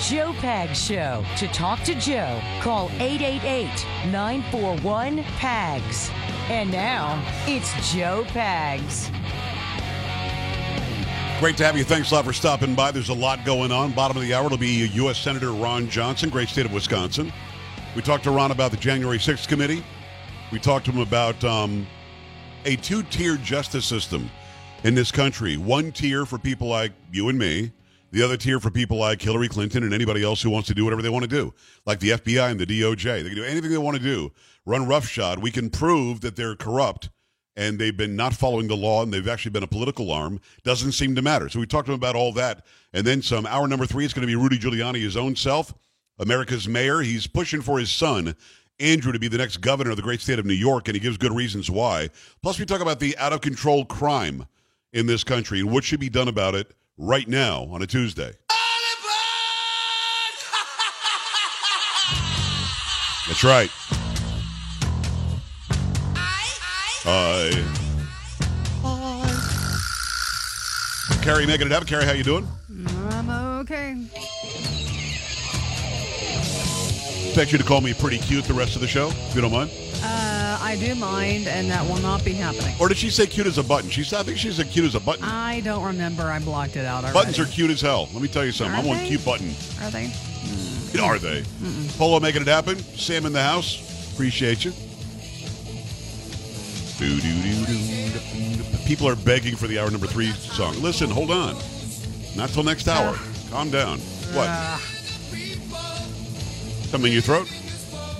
Joe Pag Show. To talk to Joe, call 888 941 PAGS. And now, it's Joe Pags. Great to have you. Thanks a lot for stopping by. There's a lot going on. Bottom of the hour, it'll be U.S. Senator Ron Johnson, great state of Wisconsin. We talked to Ron about the January 6th committee. We talked to him about um, a two tier justice system in this country one tier for people like you and me, the other tier for people like Hillary Clinton and anybody else who wants to do whatever they want to do, like the FBI and the DOJ. They can do anything they want to do, run roughshod. We can prove that they're corrupt and they've been not following the law and they've actually been a political arm doesn't seem to matter. So we talked to him about all that and then some. Hour number three is going to be Rudy Giuliani, his own self, America's mayor. He's pushing for his son, Andrew, to be the next governor of the great state of New York, and he gives good reasons why. Plus, we talk about the out of control crime in this country and what should be done about it right now on a Tuesday. That's right. Hi. Carrie making it happen. Carrie, how you doing? I'm okay. Expect you to call me pretty cute the rest of the show, if you don't mind. Uh, I do mind, and that will not be happening. Or did she say cute as a button? She's I think she said cute as a button. I don't remember. I blocked it out already. Buttons are cute as hell. Let me tell you something. Are I want they? cute button. Are they? Are they? Polo making it happen. Sam in the house. Appreciate you. People are begging for the hour number three song. Listen, hold on. Not till next hour. Calm down. What? Uh, Something in your throat?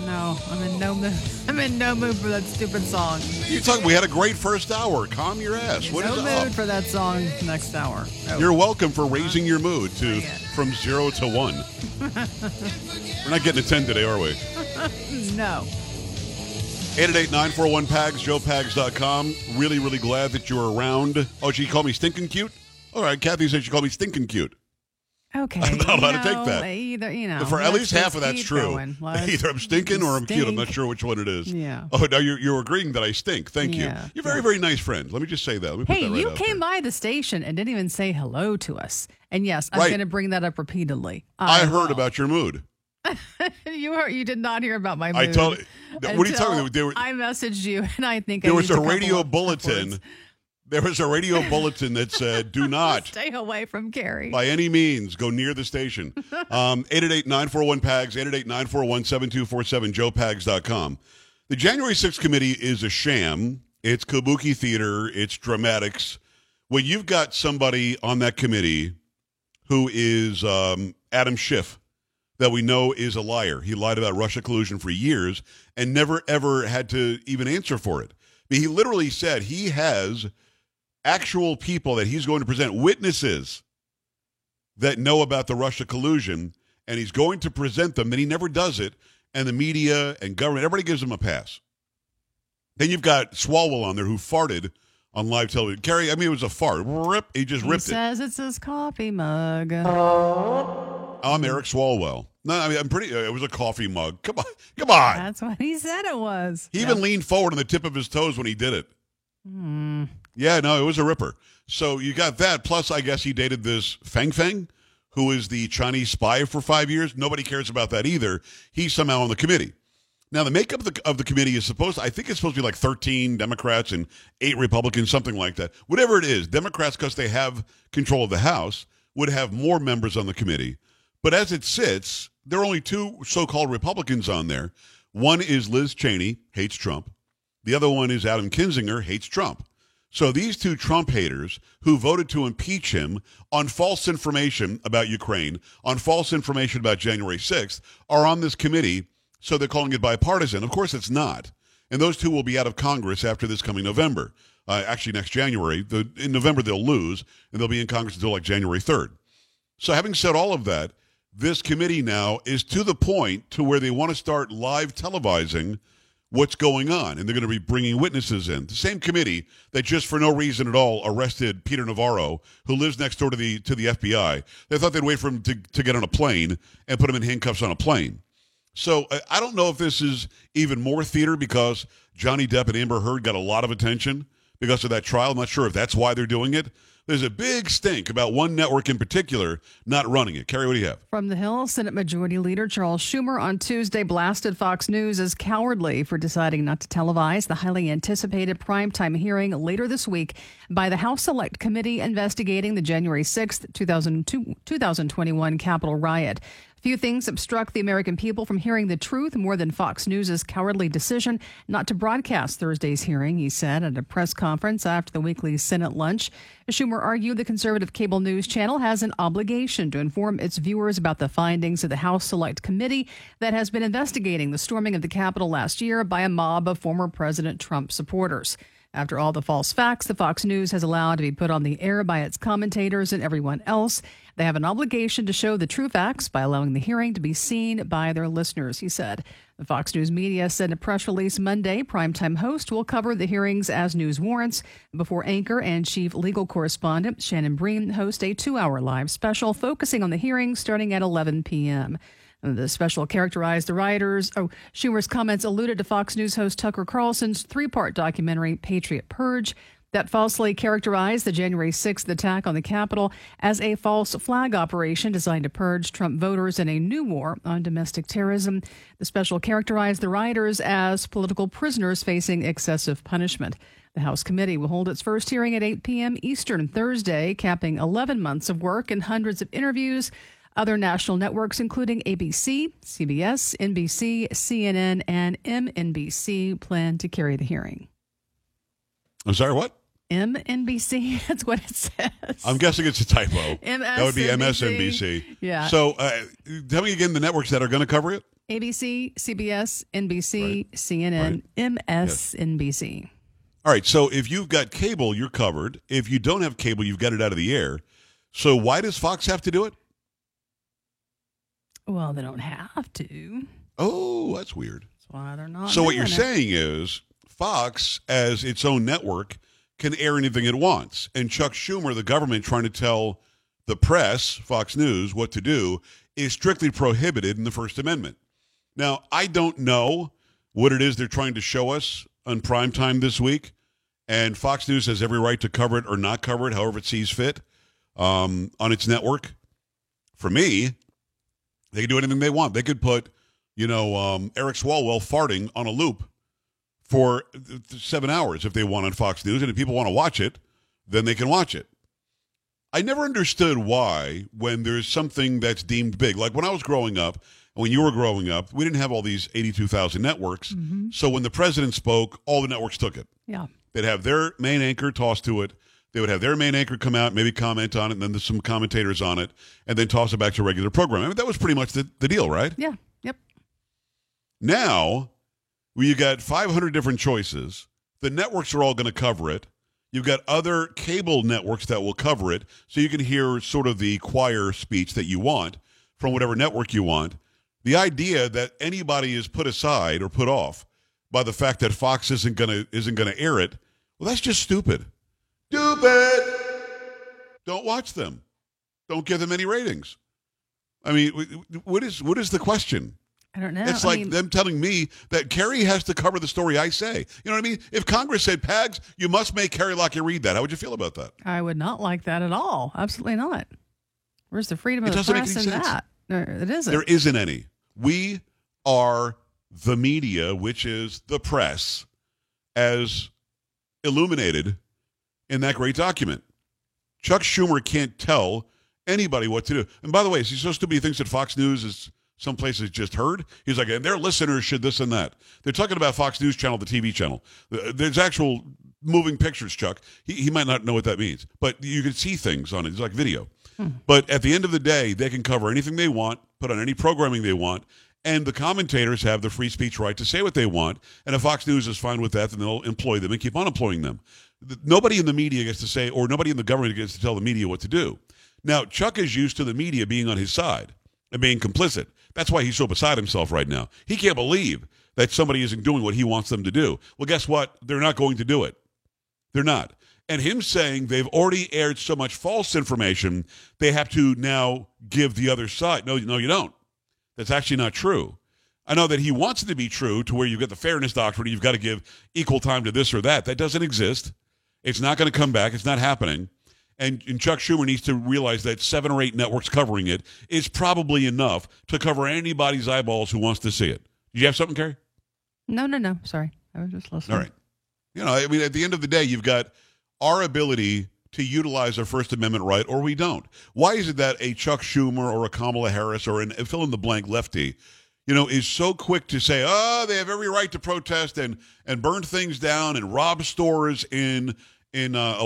No, I'm in no mood. I'm in no mood for that stupid song. You talking? We had a great first hour. Calm your ass. What no is mood up? for that song next hour. Oh. You're welcome for raising your mood to from zero to one. We're not getting a ten today, are we? no. 888-941-PAGS, joepags.com. Really, really glad that you're around. Oh, she called me stinking cute? All right, Kathy said she called me stinking cute. Okay. I'm not allowed to take that. Either, you know. For at least half of that's true. Either I'm stinking or I'm cute. I'm not sure which one it is. Yeah. Oh, now you're, you're agreeing that I stink. Thank you. Yeah. You're very, very nice friend. Let me just say that. Let me put Hey, that right you came by the station and didn't even say hello to us. And yes, I'm Right. going to bring that up repeatedly. I heard will. about your mood. you. Heard, you did not hear about my mood. I told. You. What are you talking about? Were- I messaged you, and I think I there was a radio bulletin. words. There was a radio bulletin that said, "Do not." Stay away from Carrie. by any means, go near the station. Um, 888-941-PAGS, 888-941-7247, joepags.com. The January 6th committee is a sham. It's kabuki theater. It's dramatics. When you've got somebody on that committee who is um, Adam Schiff, that we know is a liar. He lied about Russia collusion for years and never, ever had to even answer for it. But he literally said he has actual people that he's going to present, witnesses that know about the Russia collusion, and he's going to present them, and he never does it. And the media and government, everybody gives him a pass. Then you've got Swalwell on there who farted on live television. Carrie, I mean, it was a fart. Rip, he just he ripped it. says it's his coffee mug. I'm Eric Swalwell. No, I mean, I'm pretty. Uh, it was a coffee mug. Come on, come on. That's what he said it was. He even leaned forward on the tip of his toes when he did it. Hmm. Yeah, no, it was a ripper. So you got that. Plus, I guess he dated this Fang Fang, who is the Chinese spy for five years. Nobody cares about that either. He's somehow on the committee. Now, the makeup of the, of the committee is supposed, I think it's supposed to be like 13 Democrats and eight Republicans, something like that. Whatever it is, Democrats, because they have control of the House, would have more members on the committee. But as it sits, there are only two so called Republicans on there. One is Liz Cheney, hates Trump. The other one is Adam Kinzinger, hates Trump. So these two Trump haters who voted to impeach him on false information about Ukraine, on false information about January 6th, are on this committee so they're calling it bipartisan. Of course, it's not. And those two will be out of Congress after this coming November. Uh, actually, next January. The, in November, they'll lose, and they'll be in Congress until like January 3rd. So, having said all of that, this committee now is to the point to where they want to start live televising what's going on, and they're going to be bringing witnesses in. The same committee that just for no reason at all arrested Peter Navarro, who lives next door to the to the FBI. They thought they'd wait for him to, to get on a plane and put him in handcuffs on a plane. So I don't know if this is even more theater because Johnny Depp and Amber Heard got a lot of attention because of that trial. I'm not sure if that's why they're doing it. There's a big stink about one network in particular not running it. Carrie, what do you have? From the Hill, Senate Majority Leader Charles Schumer on Tuesday blasted Fox News as cowardly for deciding not to televise the highly anticipated primetime hearing later this week by the House Select Committee investigating the January 6th, 2021 Capitol riot. Few things obstruct the American people from hearing the truth more than Fox News' cowardly decision not to broadcast Thursday's hearing, he said at a press conference after the weekly Senate lunch. Schumer argued the conservative cable news channel has an obligation to inform its viewers about the findings of the House Select Committee that has been investigating the storming of the Capitol last year by a mob of former President Trump supporters. After all the false facts the Fox News has allowed to be put on the air by its commentators and everyone else, they have an obligation to show the true facts by allowing the hearing to be seen by their listeners, he said. The Fox News media in a press release Monday, primetime host will cover the hearings as news warrants before anchor and chief legal correspondent Shannon Bream host a two hour live special focusing on the hearings starting at 11 p.m. The special characterized the rioters. Oh, Schumer's comments alluded to Fox News host Tucker Carlson's three part documentary, Patriot Purge, that falsely characterized the January 6th attack on the Capitol as a false flag operation designed to purge Trump voters in a new war on domestic terrorism. The special characterized the rioters as political prisoners facing excessive punishment. The House committee will hold its first hearing at 8 p.m. Eastern Thursday, capping 11 months of work and hundreds of interviews other national networks, including ABC, CBS, NBC, CNN, and MNBC, plan to carry the hearing. I'm sorry, what? MNBC. That's what it says. I'm guessing it's a typo. MSNBC. That would be MSNBC. Yeah. So uh, tell me again the networks that are going to cover it. ABC, CBS, NBC, right. CNN, right. MSNBC. Yes. All right. So if you've got cable, you're covered. If you don't have cable, you've got it out of the air. So why does Fox have to do it? Well, they don't have to. Oh, that's weird. That's why they're not. So what you're it. saying is Fox, as its own network, can air anything it wants, and Chuck Schumer, the government, trying to tell the press, Fox News, what to do, is strictly prohibited in the First Amendment. Now, I don't know what it is they're trying to show us on prime time this week, and Fox News has every right to cover it or not cover it, however it sees fit, um, on its network. For me, they can do anything they want. They could put, you know, um, Eric Swalwell farting on a loop for seven hours if they want on Fox News. And if people want to watch it, then they can watch it. I never understood why, when there's something that's deemed big, like when I was growing up, when you were growing up, we didn't have all these 82,000 networks. Mm-hmm. So when the president spoke, all the networks took it. Yeah. They'd have their main anchor tossed to it. They would have their main anchor come out, maybe comment on it, and then there's some commentators on it, and then toss it back to regular programming. I mean, that was pretty much the, the deal, right? Yeah. Yep. Now, where you got 500 different choices, the networks are all going to cover it. You've got other cable networks that will cover it, so you can hear sort of the choir speech that you want from whatever network you want. The idea that anybody is put aside or put off by the fact that Fox isn't going to isn't going to air it, well, that's just stupid. Stupid. Don't watch them. Don't give them any ratings. I mean, what is what is the question? I don't know. It's I like mean, them telling me that Carrie has to cover the story I say. You know what I mean? If Congress said, Pags, you must make Carrie Lockie read that, how would you feel about that? I would not like that at all. Absolutely not. Where's the freedom of the press in sense. that? There, it isn't. There isn't any. We are the media, which is the press, as illuminated in that great document. Chuck Schumer can't tell anybody what to do. And by the way, is he so stupid he thinks that Fox News is some places just heard? He's like, and their listeners should this and that. They're talking about Fox News Channel, the TV channel. There's actual moving pictures, Chuck. He, he might not know what that means, but you can see things on it. It's like video. Hmm. But at the end of the day, they can cover anything they want, put on any programming they want, and the commentators have the free speech right to say what they want. And if Fox News is fine with that, then they'll employ them and keep on employing them. Nobody in the media gets to say, or nobody in the government gets to tell the media what to do. Now, Chuck is used to the media being on his side and being complicit. That's why he's so beside himself right now. He can't believe that somebody isn't doing what he wants them to do. Well, guess what? They're not going to do it. They're not. And him saying they've already aired so much false information, they have to now give the other side. No, no, you don't. That's actually not true. I know that he wants it to be true to where you've got the fairness doctrine, you've got to give equal time to this or that. That doesn't exist. It's not going to come back. It's not happening. And, and, Chuck Schumer needs to realize that seven or eight networks covering it is probably enough to cover anybody's eyeballs who wants to see it. Did you have something, Carrie? No, no, no. Sorry. I was just listening. All right. You know, I mean, at the end of the day, you've got our ability to utilize our First Amendment right or we don't. Why is it that a Chuck Schumer or a Kamala Harris or an fill in the blank lefty, you know, is so quick to say, oh, they have every right to protest and and burn things down and rob stores in in uh,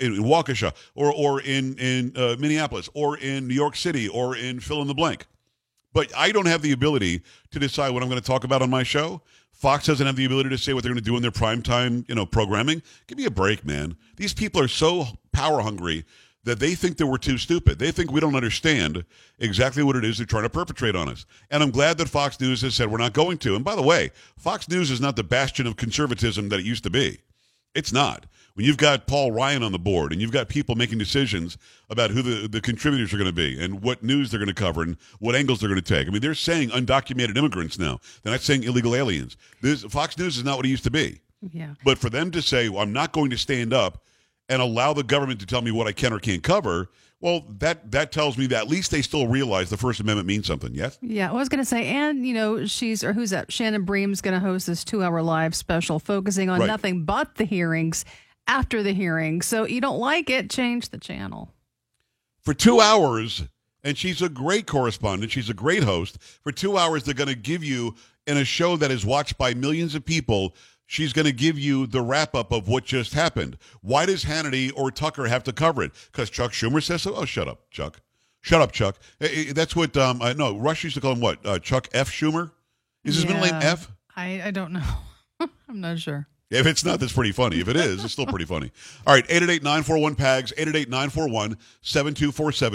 in Waukesha or or in in uh, Minneapolis or in New York City or in fill in the blank. But I don't have the ability to decide what I'm going to talk about on my show. Fox doesn't have the ability to say what they're going to do in their primetime, you know, programming. Give me a break, man. These people are so power hungry that they think that we're too stupid. They think we don't understand exactly what it is they're trying to perpetrate on us. And I'm glad that Fox News has said we're not going to. And by the way, Fox News is not the bastion of conservatism that it used to be. It's not when you've got Paul Ryan on the board and you've got people making decisions about who the, the contributors are going to be and what news they're going to cover and what angles they're going to take. I mean, they're saying undocumented immigrants now. They're not saying illegal aliens. This, Fox News is not what it used to be. Yeah. But for them to say, well, I'm not going to stand up and allow the government to tell me what I can or can't cover, well, that that tells me that at least they still realize the First Amendment means something. Yes. Yeah, I was going to say, and you know, she's or who's that? Shannon Bream's going to host this two-hour live special focusing on right. nothing but the hearings after the hearing. So you don't like it, change the channel. For two hours, and she's a great correspondent, she's a great host. For two hours, they're going to give you, in a show that is watched by millions of people, she's going to give you the wrap up of what just happened. Why does Hannity or Tucker have to cover it? Because Chuck Schumer says so? Oh, shut up, Chuck. Shut up, Chuck. That's what, um, I know, Rush used to call him what? Uh, Chuck F. Schumer? Is his yeah, middle name F? I, I don't know. I'm not sure. If it's not, that's pretty funny. If it is, it's still pretty funny. All right, 888-941-PAGS, 888-941-7247,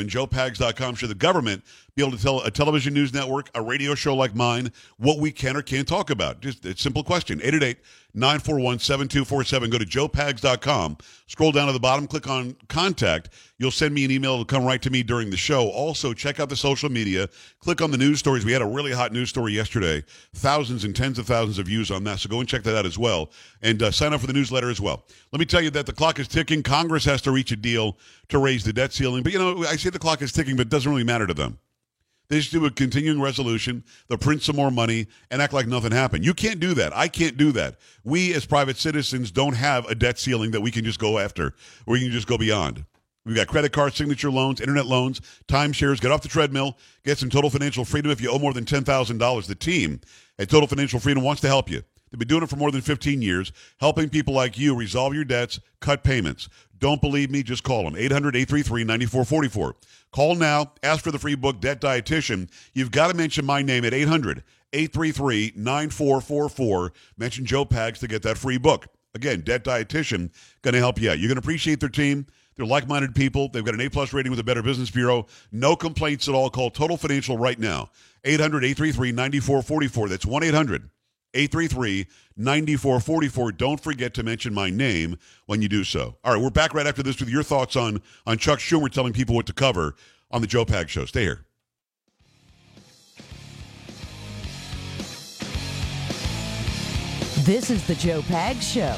joepags.com. Should the government be able to tell a television news network, a radio show like mine, what we can or can't talk about? Just a simple question. 888 941 7247. Go to joepags.com. Scroll down to the bottom, click on contact. You'll send me an email. It'll come right to me during the show. Also, check out the social media. Click on the news stories. We had a really hot news story yesterday. Thousands and tens of thousands of views on that. So go and check that out as well. And uh, sign up for the newsletter as well. Let me tell you that the clock is ticking. Congress has to reach a deal to raise the debt ceiling. But, you know, I say the clock is ticking, but it doesn't really matter to them. They just do a continuing resolution, they'll print some more money, and act like nothing happened. You can't do that. I can't do that. We, as private citizens, don't have a debt ceiling that we can just go after, or we can just go beyond. We've got credit card signature loans, internet loans, timeshares. Get off the treadmill. Get some total financial freedom if you owe more than $10,000. The team at Total Financial Freedom wants to help you. They've been doing it for more than 15 years, helping people like you resolve your debts, cut payments. Don't believe me? Just call them. 800 833 9444. Call now. Ask for the free book, Debt Dietitian. You've got to mention my name at 800 833 9444. Mention Joe Pags to get that free book. Again, Debt Dietitian going to help you out. You're going to appreciate their team. They're like-minded people. They've got an A-plus rating with the Better Business Bureau. No complaints at all. Call Total Financial right now. 800-833-9444. That's 1-800 833 9444. Don't forget to mention my name when you do so. All right, we're back right after this with your thoughts on, on Chuck Schumer telling people what to cover on the Joe Pag Show. Stay here. This is the Joe Pag Show.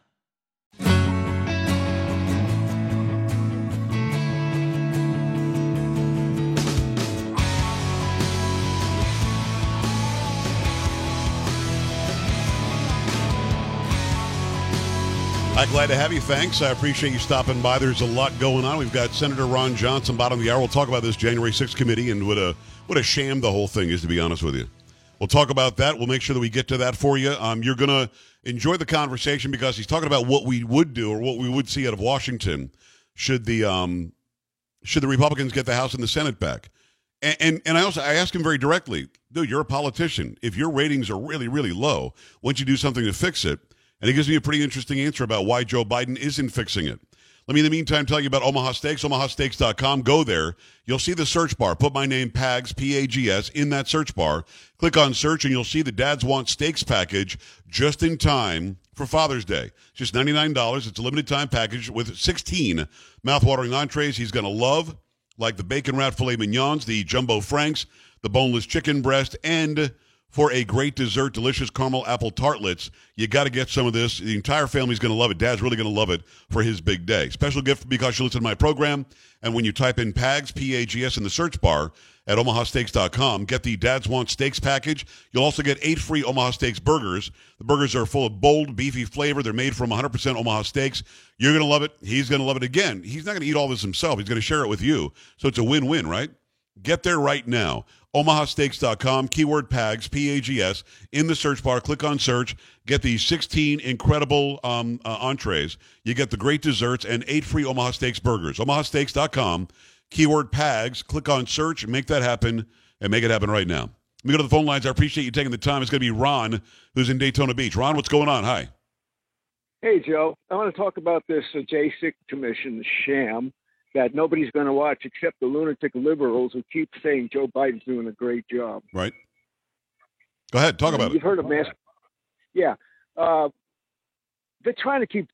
Glad to have you. Thanks. I appreciate you stopping by. There's a lot going on. We've got Senator Ron Johnson, bottom of the hour. We'll talk about this January 6th committee and what a what a sham the whole thing is, to be honest with you. We'll talk about that. We'll make sure that we get to that for you. Um, you're going to enjoy the conversation because he's talking about what we would do or what we would see out of Washington should the um, should the Republicans get the House and the Senate back. And, and and I also I ask him very directly, dude, you're a politician. If your ratings are really really low, don't you do something to fix it? And he gives me a pretty interesting answer about why Joe Biden isn't fixing it. Let me, in the meantime, tell you about Omaha Steaks, omahasteaks.com. Go there. You'll see the search bar. Put my name, Pags, P A G S, in that search bar. Click on search, and you'll see the Dads Want Steaks package just in time for Father's Day. It's just $99. It's a limited time package with 16 mouthwatering entrees he's going to love, like the bacon wrapped filet mignons, the jumbo franks, the boneless chicken breast, and for a great dessert, delicious caramel apple tartlets. You got to get some of this. The entire family's going to love it. Dad's really going to love it for his big day. Special gift because you listen to my program. And when you type in PAGS, P-A-G-S, in the search bar at omahasteaks.com, get the Dad's Want Steaks package. You'll also get eight free Omaha Steaks burgers. The burgers are full of bold, beefy flavor. They're made from 100% Omaha Steaks. You're going to love it. He's going to love it again. He's not going to eat all this himself. He's going to share it with you. So it's a win-win, right? Get there right now omahasteaks.com, keyword PAGS, P-A-G-S, in the search bar. Click on search. Get these 16 incredible um, uh, entrees. You get the great desserts and eight free Omaha Steaks burgers. omahasteaks.com, keyword PAGS. Click on search, make that happen, and make it happen right now. Let me go to the phone lines. I appreciate you taking the time. It's going to be Ron, who's in Daytona Beach. Ron, what's going on? Hi. Hey, Joe. I want to talk about this uh, J6 Commission sham that nobody's going to watch except the lunatic liberals who keep saying Joe Biden's doing a great job. Right. Go ahead. Talk about it. You've heard of mass. Yeah. Uh, they're trying to keep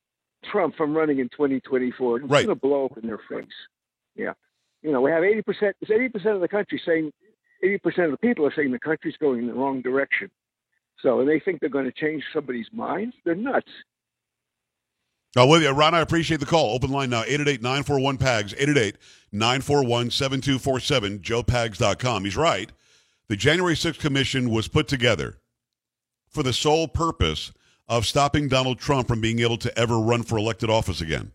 Trump from running in 2024. It's Right. going to blow up in their face. Yeah. You know, we have 80%, it's 80% of the country saying, 80% of the people are saying the country's going in the wrong direction. So, and they think they're going to change somebody's mind? They're nuts. Oh, with you. Ron, I appreciate the call. Open line now, 888-941-PAGS, 888-941-7247, joepags.com. He's right. The January 6th commission was put together for the sole purpose of stopping Donald Trump from being able to ever run for elected office again.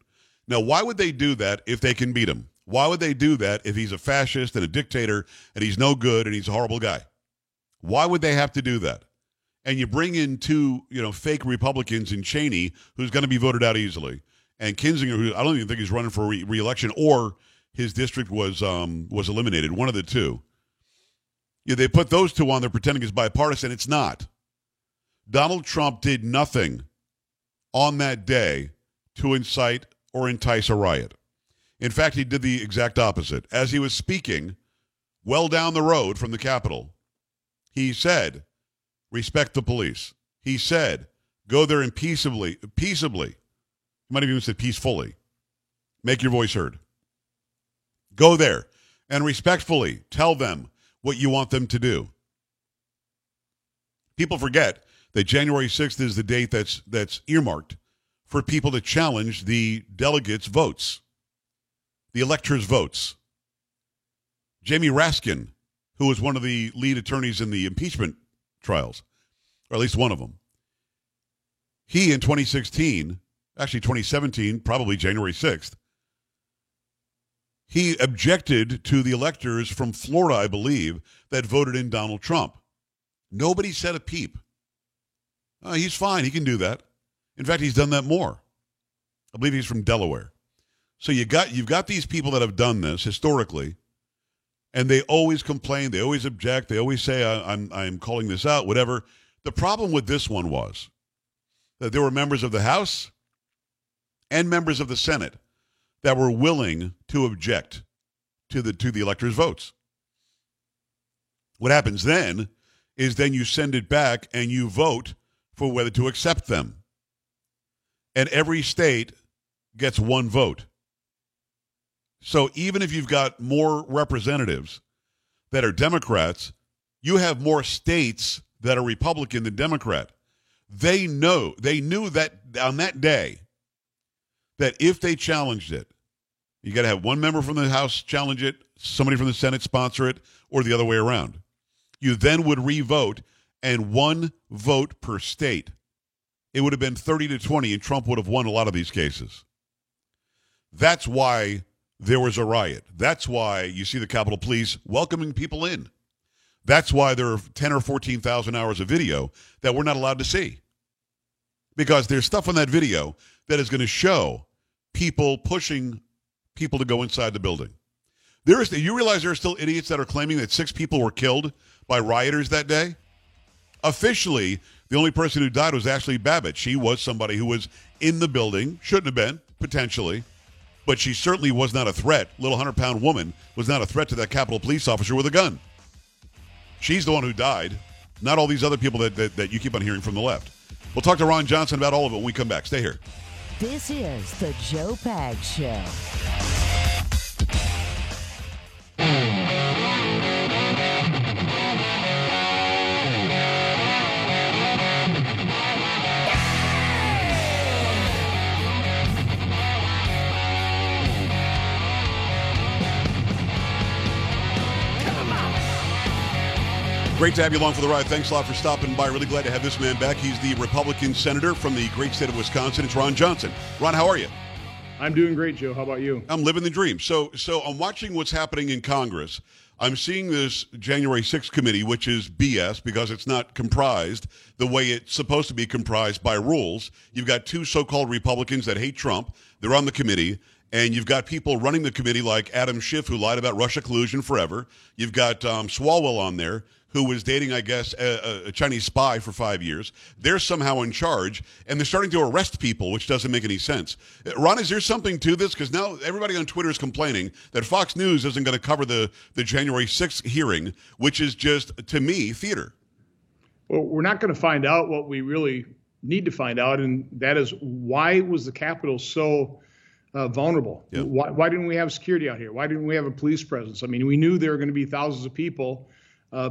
Now, why would they do that if they can beat him? Why would they do that if he's a fascist and a dictator and he's no good and he's a horrible guy? Why would they have to do that? And you bring in two, you know, fake Republicans in Cheney, who's going to be voted out easily, and Kinzinger, who I don't even think he's running for re- reelection, or his district was um, was eliminated. One of the two. Yeah, they put those two on there pretending it's bipartisan. It's not. Donald Trump did nothing on that day to incite or entice a riot. In fact, he did the exact opposite. As he was speaking, well down the road from the Capitol, he said respect the police. He said, go there and peaceably, peaceably, he might have even said peacefully, make your voice heard. Go there and respectfully tell them what you want them to do. People forget that January 6th is the date that's, that's earmarked for people to challenge the delegates' votes, the electors' votes. Jamie Raskin, who was one of the lead attorneys in the impeachment trials, or at least one of them. He in 2016, actually 2017, probably January 6th, he objected to the electors from Florida, I believe, that voted in Donald Trump. Nobody said a peep. Uh, he's fine. He can do that. In fact, he's done that more. I believe he's from Delaware. So you got you've got these people that have done this historically, and they always complain, they always object, they always say, "I'm I'm calling this out," whatever. The problem with this one was that there were members of the House and members of the Senate that were willing to object to the to the electors' votes. What happens then is then you send it back and you vote for whether to accept them. And every state gets one vote. So even if you've got more representatives that are Democrats, you have more states that are Republican than Democrat. They know, they knew that on that day that if they challenged it, you got to have one member from the House challenge it, somebody from the Senate sponsor it, or the other way around. You then would re-vote, and one vote per state. It would have been 30 to 20, and Trump would have won a lot of these cases. That's why there was a riot. That's why you see the Capitol Police welcoming people in. That's why there are 10 or 14,000 hours of video that we're not allowed to see. Because there's stuff on that video that is going to show people pushing people to go inside the building. There is you realize there are still idiots that are claiming that six people were killed by rioters that day? Officially, the only person who died was Ashley Babbitt. She was somebody who was in the building, shouldn't have been, potentially, but she certainly was not a threat. Little 100 pound woman was not a threat to that Capitol police officer with a gun. She's the one who died, not all these other people that, that, that you keep on hearing from the left. We'll talk to Ron Johnson about all of it when we come back. Stay here. This is the Joe Pag Show. Great to have you along for the ride. Thanks a lot for stopping by. Really glad to have this man back. He's the Republican senator from the great state of Wisconsin. It's Ron Johnson. Ron, how are you? I'm doing great, Joe. How about you? I'm living the dream. So, so I'm watching what's happening in Congress. I'm seeing this January 6th committee, which is BS because it's not comprised the way it's supposed to be comprised by rules. You've got two so-called Republicans that hate Trump. They're on the committee. And you've got people running the committee like Adam Schiff, who lied about Russia collusion forever. You've got um, Swalwell on there, who was dating, I guess, a, a, Chinese spy for five years. They're somehow in charge, and they're starting to arrest people, which doesn't make any sense. Ron, is there something to this? Because now everybody on Twitter is complaining that Fox News isn't going to cover the, the January 6th hearing, which is just, to me, theater. Well, we're not going to find out what we really need to find out, and that is why was the Capitol so uh, vulnerable? Yep. Why, why, didn't we have security out here? Why didn't we have a police presence? I mean, we knew there were going to be thousands of people. Uh,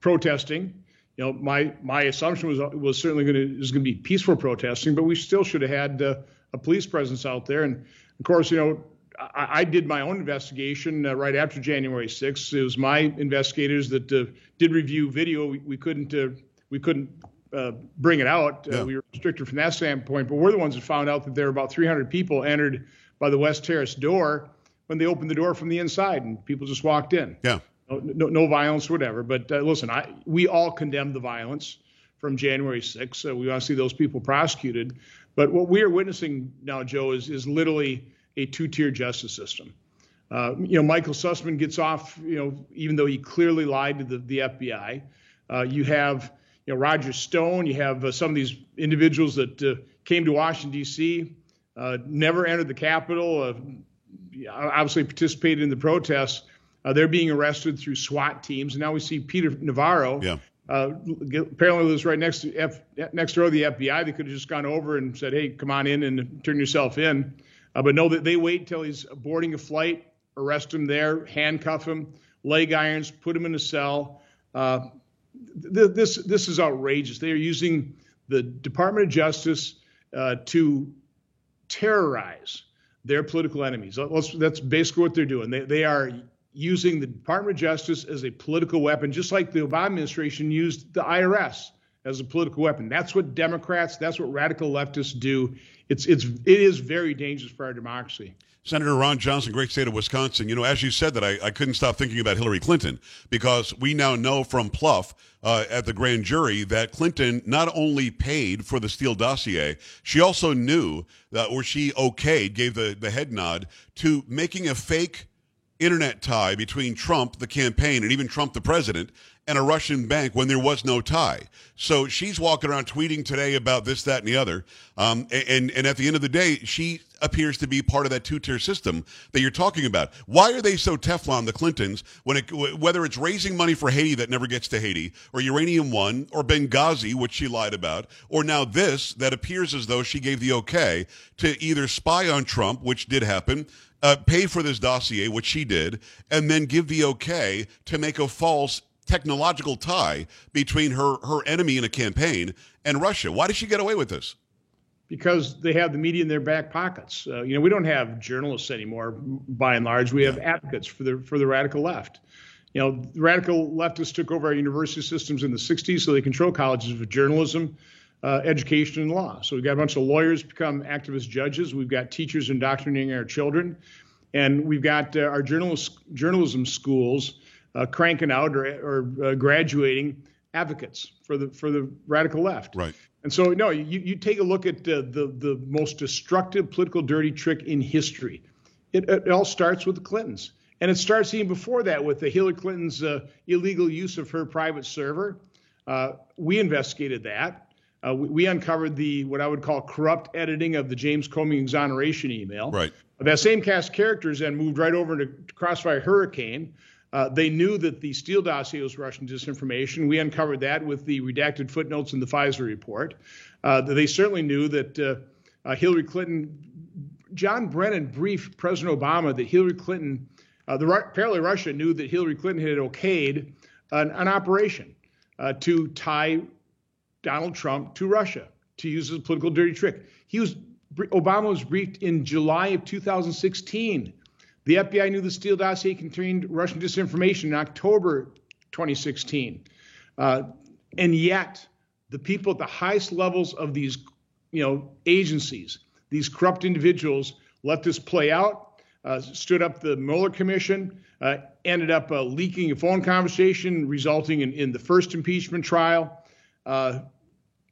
protesting. You know, my my assumption was was certainly going to is going to be peaceful protesting, but we still should have had uh, a police presence out there. And of course, you know, I, I did my own investigation uh, right after January 6th. It was my investigators that uh, did review video. We, we couldn't uh, we couldn't uh, bring it out. Uh, we were restricted from that standpoint, but we're the ones that found out that there were about 300 people entered by the West Terrace door when they opened the door from the inside, and people just walked in. Yeah no, no violence, whatever. But uh, listen, I, we all condemn the violence from January 6th. So we want to see those people prosecuted. But what we are witnessing now, Joe, is is literally a two-tier justice system. Uh, you know, Michael Sussmann gets off, you know, even though he clearly lied to the, the FBI. Uh, you have, you know, Roger Stone. You have uh, some of these individuals that uh, came to Washington D.C., uh, never entered the Capitol, obviously participated in the protests uh, they're being arrested through SWAT teams. And now we see Peter Navarro. Yeah. Uh, apparently lives right next to F, next door to the FBI. They could have just gone over and said, "Hey, come on in and turn yourself in." Uh, but no, that they wait until he's boarding a flight, arrest him there, handcuff him, leg irons, put him in a cell. Th- this this is outrageous. They are using the Department of Justice uh, to terrorize their political enemies. That's, that's basically what they're doing. They they are using the Department of Justice as a political weapon, just like the Obama administration used the IRS as a political weapon. That's what Democrats, that's what radical leftists do. It's it's it is very dangerous for our democracy. Senator Ron Johnson, great state of Wisconsin. You know, as you said that, I, I couldn't stop thinking about Hillary Clinton because we now know from Pluff uh, at the grand jury that Clinton not only paid for the Steele dossier, she also knew that, or she okayed, gave the, the head nod to making a fake internet tie between Trump, the campaign, and even Trump, the president, and a Russian bank when there was no tie. So she's walking around tweeting today about this, that, and the other. Um, and, and at the end of the day, she appears to be part of that two-tier system that you're talking about. Why are they so Teflon, the Clintons, when it, whether it's raising money for Haiti that never gets to Haiti, or Uranium One, or Benghazi, which she lied about, or now this that appears as though she gave the okay to either spy on Trump, which did happen, uh, pay for this dossier, which she did, and then give the okay to make a false technological tie between her, her enemy in a campaign and Russia. Why did she get away with this? Because they have the media in their back pockets. Uh, you know, we don't have journalists anymore, by and large. We have advocates for the for the radical left. You know, the radical leftists took over our university systems in the '60s, so they control colleges of journalism, uh, education, and law. So we've got a bunch of lawyers become activist judges. We've got teachers indoctrinating our children, and we've got uh, our journalist, journalism schools uh, cranking out or, or uh, graduating advocates for the for the radical left. Right. And so, no, you, you take a look at uh, the the most destructive political dirty trick in history. It, it, all starts with the Clintons, and it starts even before that with the Hillary Clinton's uh, illegal use of her private server. Uh, we investigated that. Uh, we, we, uncovered the what I would call corrupt editing of the James Comey exoneration email. Right. That same cast characters then moved right over to Crossfire Hurricane, uh, they knew that the Steele dossier was Russian disinformation. We uncovered that with the redacted footnotes in the FISA report. Uh, they certainly knew that uh, uh Hillary Clinton, John Brennan briefed President Obama that Hillary Clinton, uh, the apparently Russia knew that Hillary Clinton had okayed an, an operation uh, to tie Donald Trump to Russia to use as a political dirty trick. He was Obama was briefed in July of 2016 the FBI knew the Steele dossier contained Russian disinformation in October 2016. Uh, and yet, the people at the highest levels of these you know, agencies, these corrupt individuals, let this play out, uh, stood up the Mueller Commission, uh, ended up uh, leaking a phone conversation, resulting in, in the first impeachment trial. Uh,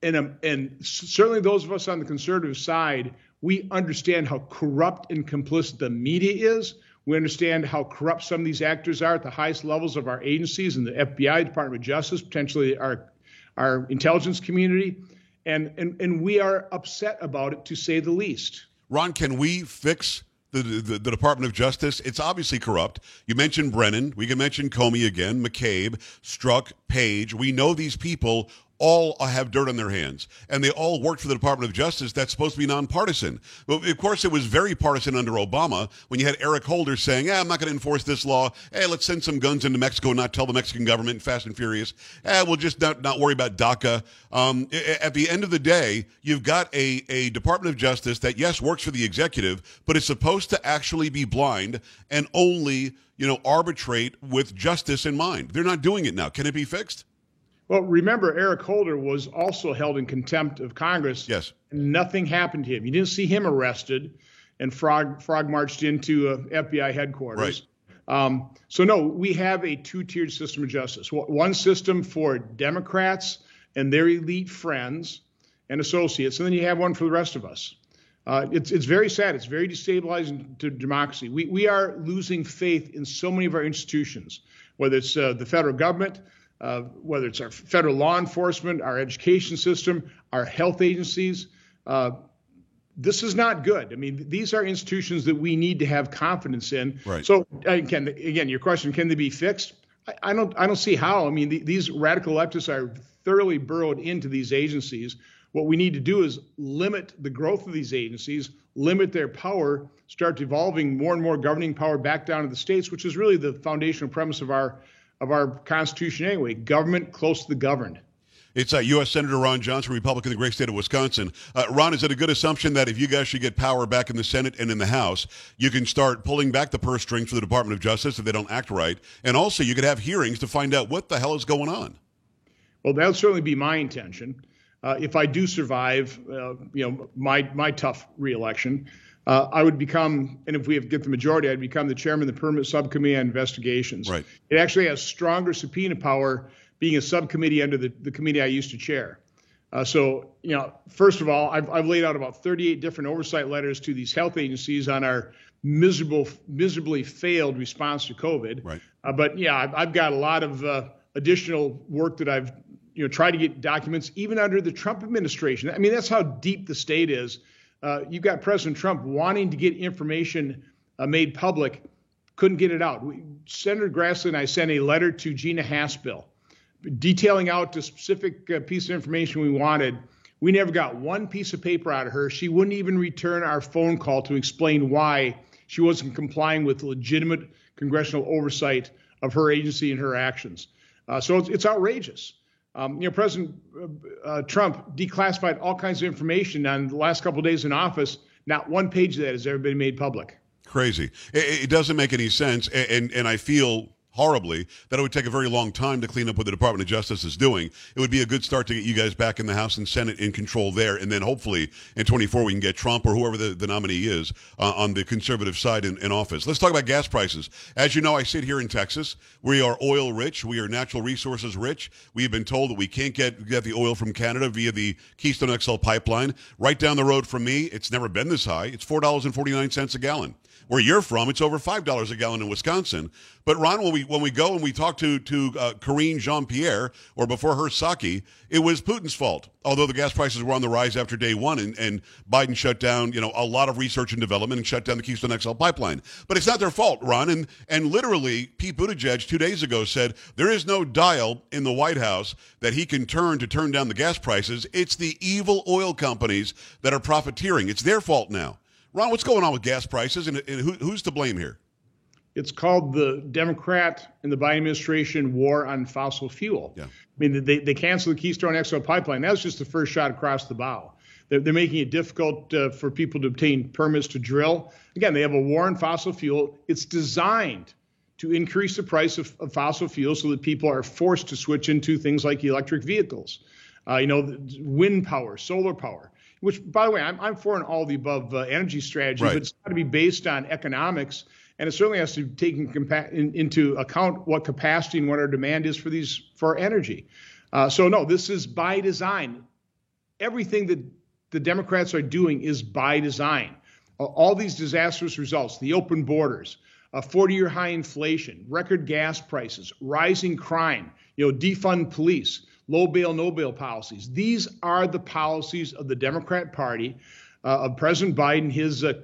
and, um, and certainly those of us on the conservative side, we understand how corrupt and complicit the media is. We understand how corrupt some of these actors are at the highest levels of our agencies and the FBI, Department of Justice, potentially our our intelligence community, and and and we are upset about it to say the least. Ron, can we fix the, the, the, Department of Justice. It's obviously corrupt. You mentioned Brennan. We can mention Comey again, McCabe, Strzok, Page. We know these people all have dirt on their hands, and they all work for the Department of Justice that's supposed to be nonpartisan. But of course, it was very partisan under Obama when you had Eric Holder saying, "Yeah, I'm not going to enforce this law. Hey, let's send some guns into Mexico and not tell the Mexican government, Fast and Furious. Eh, we'll just not, not worry about DACA." Um, at the end of the day, you've got a, a Department of Justice that, yes, works for the executive, but it's supposed to actually be blind and only, you know, arbitrate with justice in mind. They're not doing it now. Can it be fixed? Well, remember, Eric Holder was also held in contempt of Congress. Yes. And nothing happened to him. You didn't see him arrested and frog, frog marched into uh, FBI headquarters. Right. Um, so, no, we have a two tiered system of justice one system for Democrats and their elite friends and associates, and then you have one for the rest of us. Uh, it's, it's very sad. It's very destabilizing to democracy. We, we are losing faith in so many of our institutions, whether it's uh, the federal government, uh, whether it's our federal law enforcement, our education system, our health agencies. Uh, this is not good. I mean, these are institutions that we need to have confidence in. Right. So, again, again, your question: Can they be fixed? I, I don't. I don't see how. I mean, the, these radical leftists are thoroughly burrowed into these agencies. What we need to do is limit the growth of these agencies, limit their power, start evolving more and more governing power back down to the states, which is really the foundational premise of our of our Constitution anyway government close to the governed. It's uh, U.S. Senator Ron Johnson, Republican of the great state of Wisconsin. Uh, Ron, is it a good assumption that if you guys should get power back in the Senate and in the House, you can start pulling back the purse strings for the Department of Justice if they don't act right? And also, you could have hearings to find out what the hell is going on. Well, that would certainly be my intention. Uh, if I do survive, uh, you know, my my tough reelection, uh, I would become, and if we get the majority, I'd become the chairman of the permanent subcommittee on investigations. Right. It actually has stronger subpoena power being a subcommittee under the, the committee I used to chair. Uh, so, you know, first of all, I've, I've laid out about 38 different oversight letters to these health agencies on our miserable, miserably failed response to COVID. Right. Uh, but yeah, I've, I've, got a lot of uh, additional work that I've you know tried to get documents even under the Trump administration. I mean, that's how deep the state is. Uh, you've got President Trump wanting to get information uh, made public, couldn't get it out. We, Senator Grassley and I sent a letter to Gina Haspel detailing out the specific uh, piece of information we wanted. We never got one piece of paper out of her. She wouldn't even return our phone call to explain why she wasn't complying with legitimate congressional oversight of her agency and her actions. Uh, so it's, it's outrageous. Um, you know, President uh, uh, Trump declassified all kinds of information on the last couple days in office. Not one page of that has ever been made public. Crazy. It, it doesn't make any sense, and, and I feel horribly that it would take a very long time to clean up what the Department of Justice is doing. It would be a good start to get you guys back in the House and Senate in control there, and then hopefully in 24 we can get Trump or whoever the, the nominee is uh, on the conservative side in, in, office. Let's talk about gas prices. As you know, I sit here in Texas. We are oil rich. We are natural resources rich. We have been told that we can't get get the oil from Canada via the Keystone XL pipeline. Right down the road from me, it's never been this high. It's four dollars and forty nine cents a gallon. Where you're from, it's over five dollars a gallon in Wisconsin. But Ron, when we when we go and we talk to to uh, Karine Jean Pierre or before her Psaki, it was Putin's fault. Although the gas prices were on the rise after day one, and, and Biden shut down you know a lot of research and development and shut down the Keystone XL pipeline. But it's not their fault, Ron. And and literally, Pete Buttigieg two days ago said there is no dial in the White House that he can turn to turn down the gas prices. It's the evil oil companies that are profiteering. It's their fault now. Ron, what's going on with gas prices, and, and who, who's to blame here? It's called the Democrat and the Biden administration war on fossil fuel. Yeah. I mean, they, they canceled the Keystone XL pipeline. That was just the first shot across the bow. They're, they're making it difficult uh, for people to obtain permits to drill. Again, they have a war on fossil fuel. It's designed to increase the price of, of fossil fuel so that people are forced to switch into things like electric vehicles. Uh, you know, wind power, solar power which, by the way, I'm, I'm for an all the above uh, energy strategy, right. but it's got to be based on economics. And it certainly has to take in compa- in, into account what capacity and what our demand is for these for energy. Uh, so no, this is by design. Everything that the Democrats are doing is by design. All these disastrous results, the open borders, a 40-year high inflation, record gas prices, rising crime, you know, defund police low bail, no bail policies. These are the policies of the Democrat Party, uh, of President Biden, his uh,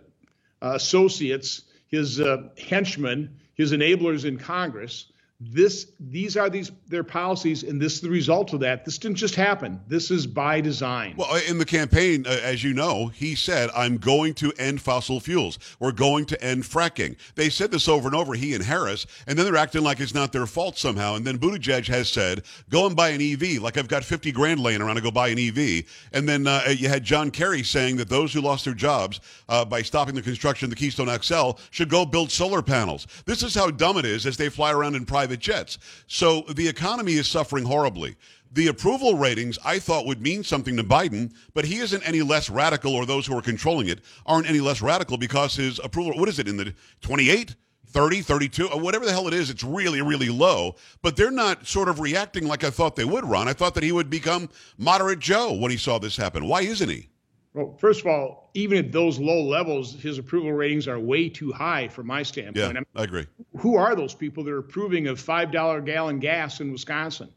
associates, his uh, henchmen, his enablers in Congress this these are these their policies and this is the result of that. This didn't just happen. This is by design. Well in the campaign uh, as you know he said i'm going to end fossil fuels. We're going to end fracking. They said this over and over he and harris and then they're acting like it's not their fault somehow. And then buttigieg has said go and buy an ev like i've got 50 grand laying around to go buy an ev and then uh, you had john kerry saying that those who lost their jobs uh, by stopping the construction of the keystone xl should go build solar panels. This is how dumb it is as they fly around in private private jets. So the economy is suffering horribly. The approval ratings I thought would mean something to Biden, but he isn't any less radical, or those who are controlling it aren't any less radical because his approval, what is it, in the 28? 30, 32, uh, whatever the hell it is, it's really, really low. But they're not sort of reacting like I thought they would, Ron. I thought that he would become moderate Joe when he saw this happen. Why isn't he? Well, first of all, even at those low levels, his approval ratings are way too high from my standpoint. Yeah, I, mean, I agree. Who are those people that are approving of $5 a gallon gas in Wisconsin?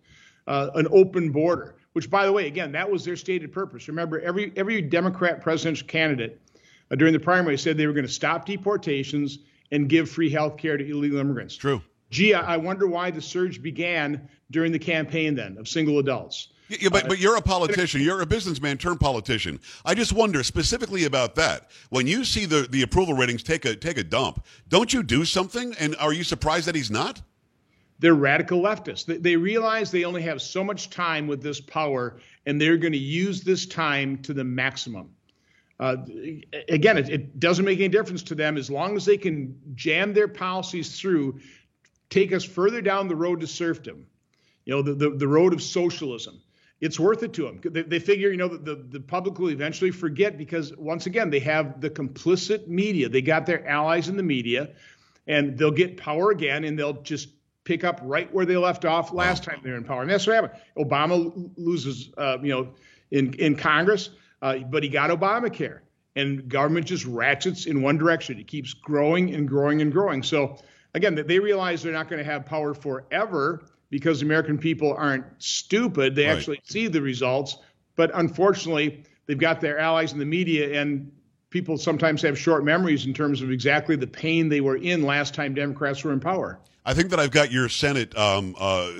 Uh, an open border, which, by the way, again, that was their stated purpose. Remember, every, every Democrat presidential candidate uh, during the primary said they were going to stop deportations and give free health care to illegal immigrants. True. Gee, I wonder why the surge began during the campaign then of single adults. Yeah, but, but you're a politician. You're a businessman turned politician. I just wonder specifically about that. When you see the, the approval ratings take a take a dump, don't you do something? And are you surprised that he's not? They're radical leftists. They, they realize they only have so much time with this power, and they're going to use this time to the maximum. Uh, again, it, it doesn't make any difference to them as long as they can jam their policies through, take us further down the road to serfdom, you know, the, the, the road of socialism it's worth it to them. They, they figure, you know, the, the public will eventually forget because, once again, they have the complicit media. They got their allies in the media, and they'll get power again, and they'll just pick up right where they left off last time they were in power. And that's what happened. Obama loses, uh, you know, in, in Congress, uh, but he got Obamacare. And government just ratchets in one direction. It keeps growing and growing and growing. So, again, they realize they're not going to have power forever because the American people aren't stupid. They right. actually see the results. But unfortunately, they've got their allies in the media, and people sometimes have short memories in terms of exactly the pain they were in last time Democrats were in power. I think that I've got your Senate um, uh,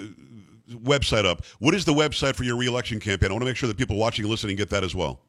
website up. What is the website for your reelection campaign? I want to make sure that people watching and listening get that as well.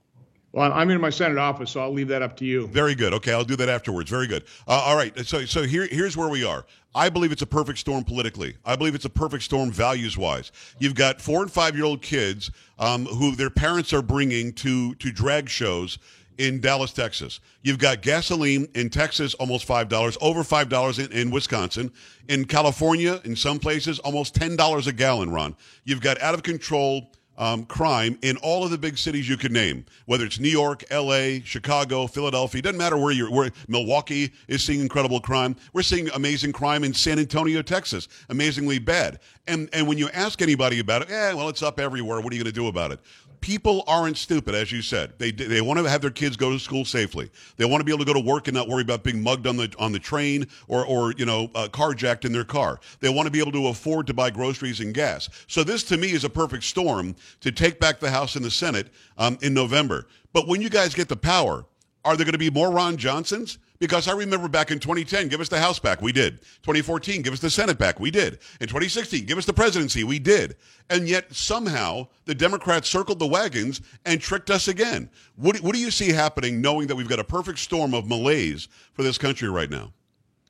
Well, I'm in my Senate office, so I'll leave that up to you. Very good. Okay, I'll do that afterwards. Very good. Uh, all right. So, so here, here's where we are. I believe it's a perfect storm politically. I believe it's a perfect storm values wise. You've got four and five year old kids um, who their parents are bringing to to drag shows in Dallas, Texas. You've got gasoline in Texas, almost $5, over $5 in, in, Wisconsin. In California, in some places, almost $10 a gallon, Ron. You've got out of control um, crime in all of the big cities you could name, whether it's New York, L.A., Chicago, Philadelphia. Doesn't matter where you're. Where Milwaukee is seeing incredible crime. We're seeing amazing crime in San Antonio, Texas. Amazingly bad. And and when you ask anybody about it, yeah, well, it's up everywhere. What are you going to do about it? People aren't stupid, as you said. They they want to have their kids go to school safely. They want to be able to go to work and not worry about being mugged on the on the train or or you know uh, carjacked in their car. They want to be able to afford to buy groceries and gas. So this to me is a perfect storm to take back the House and the Senate um, in November. But when you guys get the power, are there going to be more Ron Johnsons? Because I remember back in 2010, give us the House back. We did. 2014, give us the Senate back. We did. In 2016, give us the presidency. We did. And yet somehow the Democrats circled the wagons and tricked us again. What, what do you see happening knowing that we've got a perfect storm of malaise for this country right now?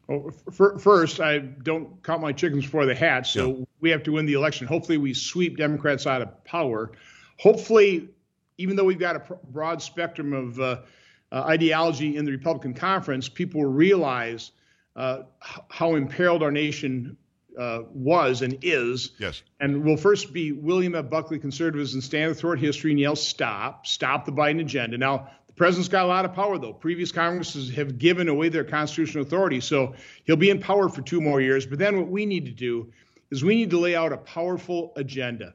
Well, first, I don't count my chickens before the hatch. So yeah. we have to win the election. Hopefully, we sweep Democrats out of power. Hopefully, even though we've got a broad spectrum of uh, uh, ideology in the Republican conference, people will realize uh, how imperiled our nation uh, was and is. Yes. And will first be William F. Buckley conservatives and stand throughout history and yell, stop, stop the Biden agenda. Now, the president's got a lot of power, though. Previous Congresses have given away their constitutional authority, so he'll be in power for two more years. But then what we need to do is we need to lay out a powerful agenda.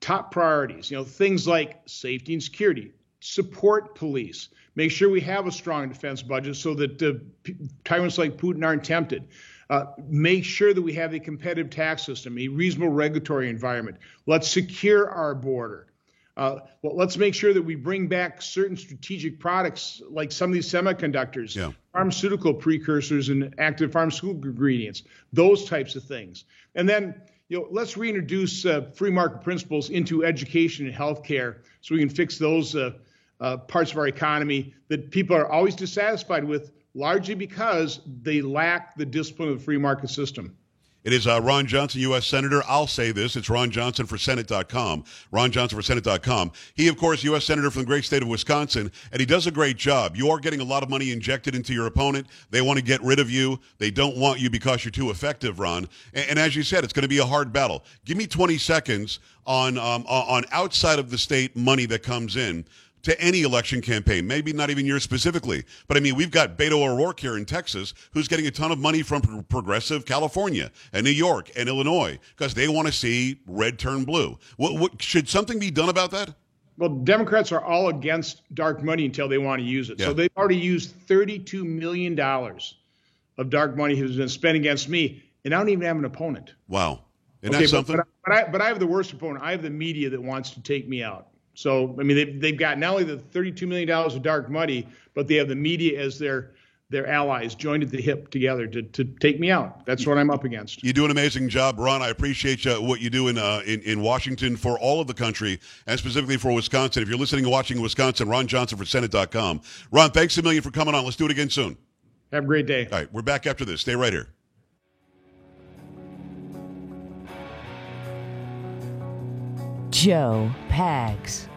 Top priorities, you know, things like safety and security, support police, make sure we have a strong defense budget so that uh, tyrants like Putin aren't tempted. Uh, make sure that we have a competitive tax system, a reasonable regulatory environment. Let's secure our border. Uh, well, let's make sure that we bring back certain strategic products like some of these semiconductors, yeah. pharmaceutical precursors, and active pharmaceutical ingredients, those types of things. And then, you know, let's reintroduce uh, free market principles into education and healthcare so we can fix those uh, uh, parts of our economy that people are always dissatisfied with, largely because they lack the discipline of the free market system. It is uh, Ron Johnson, U.S. Senator. I'll say this. It's Ron Johnson for Senate.com. Ron Johnson for Senate.com. He, of course, U.S. Senator from the great state of Wisconsin, and he does a great job. You are getting a lot of money injected into your opponent. They want to get rid of you. They don't want you because you're too effective, Ron. And, and as you said, it's going to be a hard battle. Give me 20 seconds on, um, on outside of the state money that comes in to any election campaign, maybe not even yours specifically. But I mean, we've got Beto O'Rourke here in Texas who's getting a ton of money from progressive California and New York and Illinois because they want to see red turn blue. What, what, should something be done about that? Well, Democrats are all against dark money until they want to use it. Yeah. So they've already used $32 million of dark money has been spent against me, and I don't even have an opponent. Wow. Isn't okay, that something? But, but, I, but I have the worst opponent. I have the media that wants to take me out. So I mean, they've, they've got not only the 32 million dollars of dark money, but they have the media as their their allies joined at the hip together to, to take me out. That's what I'm up against. You do an amazing job, Ron. I appreciate you, what you do in, uh, in, in Washington for all of the country and specifically for Wisconsin. If you're listening and watching Wisconsin, Ron Johnson for Senate.com. Ron, thanks a million for coming on. Let's do it again soon. Have a great day. All right, we're back after this. Stay right here. Joe Pags.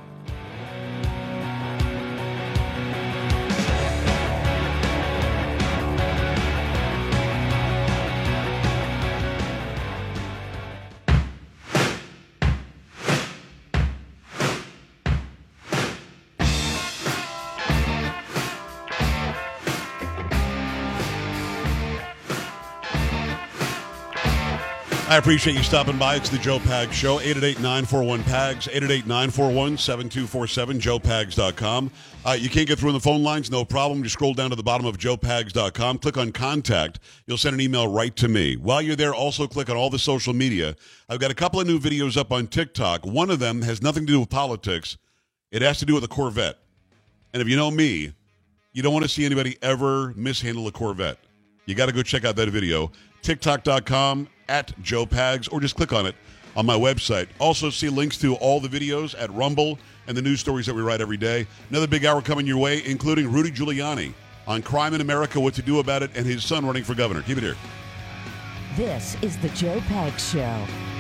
I appreciate you stopping by. It's the Joe Pags Show. 888-941-PAGS, 888-941-7247, joepags.com. Uh, you can't get through on the phone lines, no problem. Just scroll down to the bottom of joepags.com. Click on Contact. You'll send an email right to me. While you're there, also click on all the social media. I've got a couple of new videos up on TikTok. One of them has nothing to do with politics. It has to do with a Corvette. And if you know me, you don't want to see anybody ever mishandle a Corvette. You got to go check out that video. TikTok.com at Joe Pags, or just click on it on my website. Also, see links to all the videos at Rumble and the news stories that we write every day. Another big hour coming your way, including Rudy Giuliani on crime in America, what to do about it, and his son running for governor. Keep it here. This is the Joe Pags Show.